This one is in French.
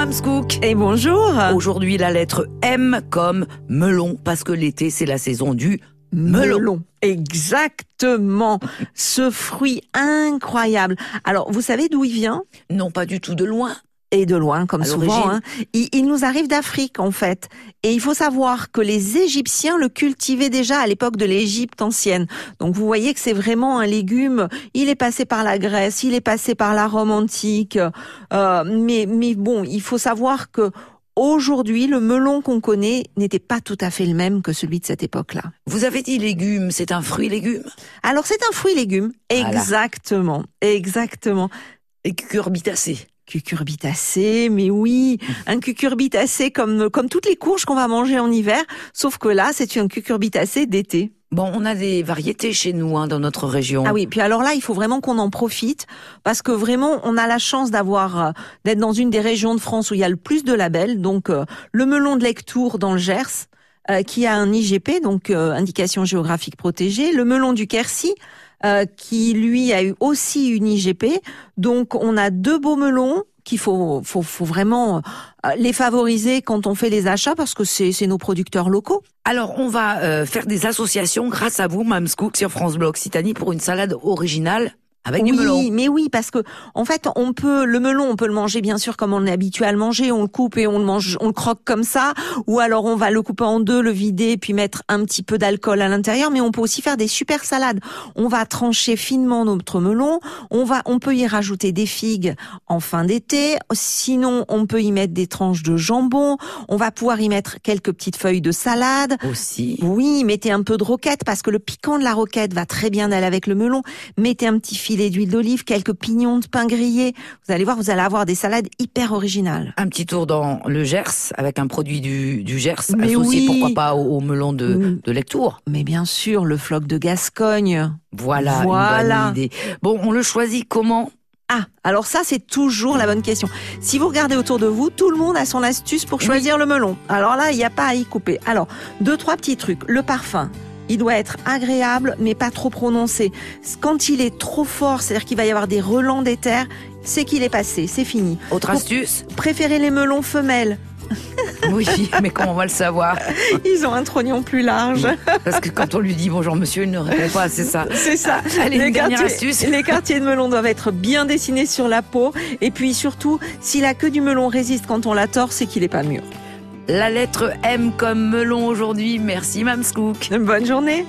Mamscook. Et bonjour. Aujourd'hui, la lettre M comme melon, parce que l'été, c'est la saison du melon. Exactement. Ce fruit incroyable. Alors, vous savez d'où il vient? Non, pas du tout de loin. Et de loin, comme À souvent. hein. Il, il nous arrive d'Afrique, en fait. Et il faut savoir que les Égyptiens le cultivaient déjà à l'époque de l'Égypte ancienne. Donc, vous voyez que c'est vraiment un légume. Il est passé par la Grèce, il est passé par la Rome antique. Euh, mais, mais bon, il faut savoir que aujourd'hui, le melon qu'on connaît n'était pas tout à fait le même que celui de cette époque-là. Vous avez dit légumes, c'est un fruit légume Alors c'est un fruit légume, Voilà. exactement, exactement. et cucurbitacé. Cucurbitacé, mais oui, un cucurbitacé comme comme toutes les courges qu'on va manger en hiver, sauf que là c'est un cucurbitacé d'été. Bon, on a des variétés chez nous, hein, dans notre région. Ah oui, puis alors là il faut vraiment qu'on en profite parce que vraiment on a la chance d'avoir euh, d'être dans une des régions de France où il y a le plus de labels, donc euh, le melon de Lectour dans le Gers. euh, qui a un IGP, donc euh, indication géographique protégée, le melon du Quercy, euh, qui lui a eu aussi une IGP. Donc on a deux beaux melons qu'il faut, faut, faut vraiment euh, les favoriser quand on fait les achats parce que c'est nos producteurs locaux. Alors, on va euh, faire des associations grâce à vous, Mamscook, sur France Bleu Occitanie, pour une salade originale avec oui, du melon. mais oui, parce que en fait, on peut le melon, on peut le manger bien sûr comme on est habitué à le manger, on le coupe et on le mange, on le croque comme ça, ou alors on va le couper en deux, le vider, puis mettre un petit peu d'alcool à l'intérieur. Mais on peut aussi faire des super salades. On va trancher finement notre melon, on va, on peut y rajouter des figues en fin d'été. Sinon, on peut y mettre des tranches de jambon. On va pouvoir y mettre quelques petites feuilles de salade. Aussi. Oui, mettez un peu de roquette parce que le piquant de la roquette va très bien aller avec le melon. Mettez un petit filet d'huile d'olive, quelques pignons de pain grillé. Vous allez voir, vous allez avoir des salades hyper originales. Un petit tour dans le Gers, avec un produit du, du Gers, Mais associé oui. pourquoi pas au, au melon de, Mm. de Lectour. Mais bien sûr, le floc de Gascogne. Voilà, Voilà. une bonne idée. Bon, on le choisit comment? Ah, alors ça, c'est toujours la bonne question. Si vous regardez autour de vous, tout le monde a son astuce pour choisir le melon. Alors là, il n'y a pas à y couper. Alors, deux, trois petits trucs. Le parfum. Il doit être agréable, mais pas trop prononcé. Quand il est trop fort, c'est-à-dire qu'il va y avoir des relents d'éther, c'est qu'il est passé, c'est fini. Autre astuce Préférez les melons femelles. Oui, mais comment on va le savoir Ils ont un trognon plus large. Parce que quand on lui dit bonjour monsieur, il ne répond pas, c'est ça. C'est ça. Allez, une dernière quartiers, astuce. les quartiers de melon doivent être bien dessinés sur la peau. Et puis surtout, si la queue du melon résiste quand on la tord, c'est qu'il est pas mûr. La lettre M comme melon aujourd'hui. Merci Mamscook. Bonne journée.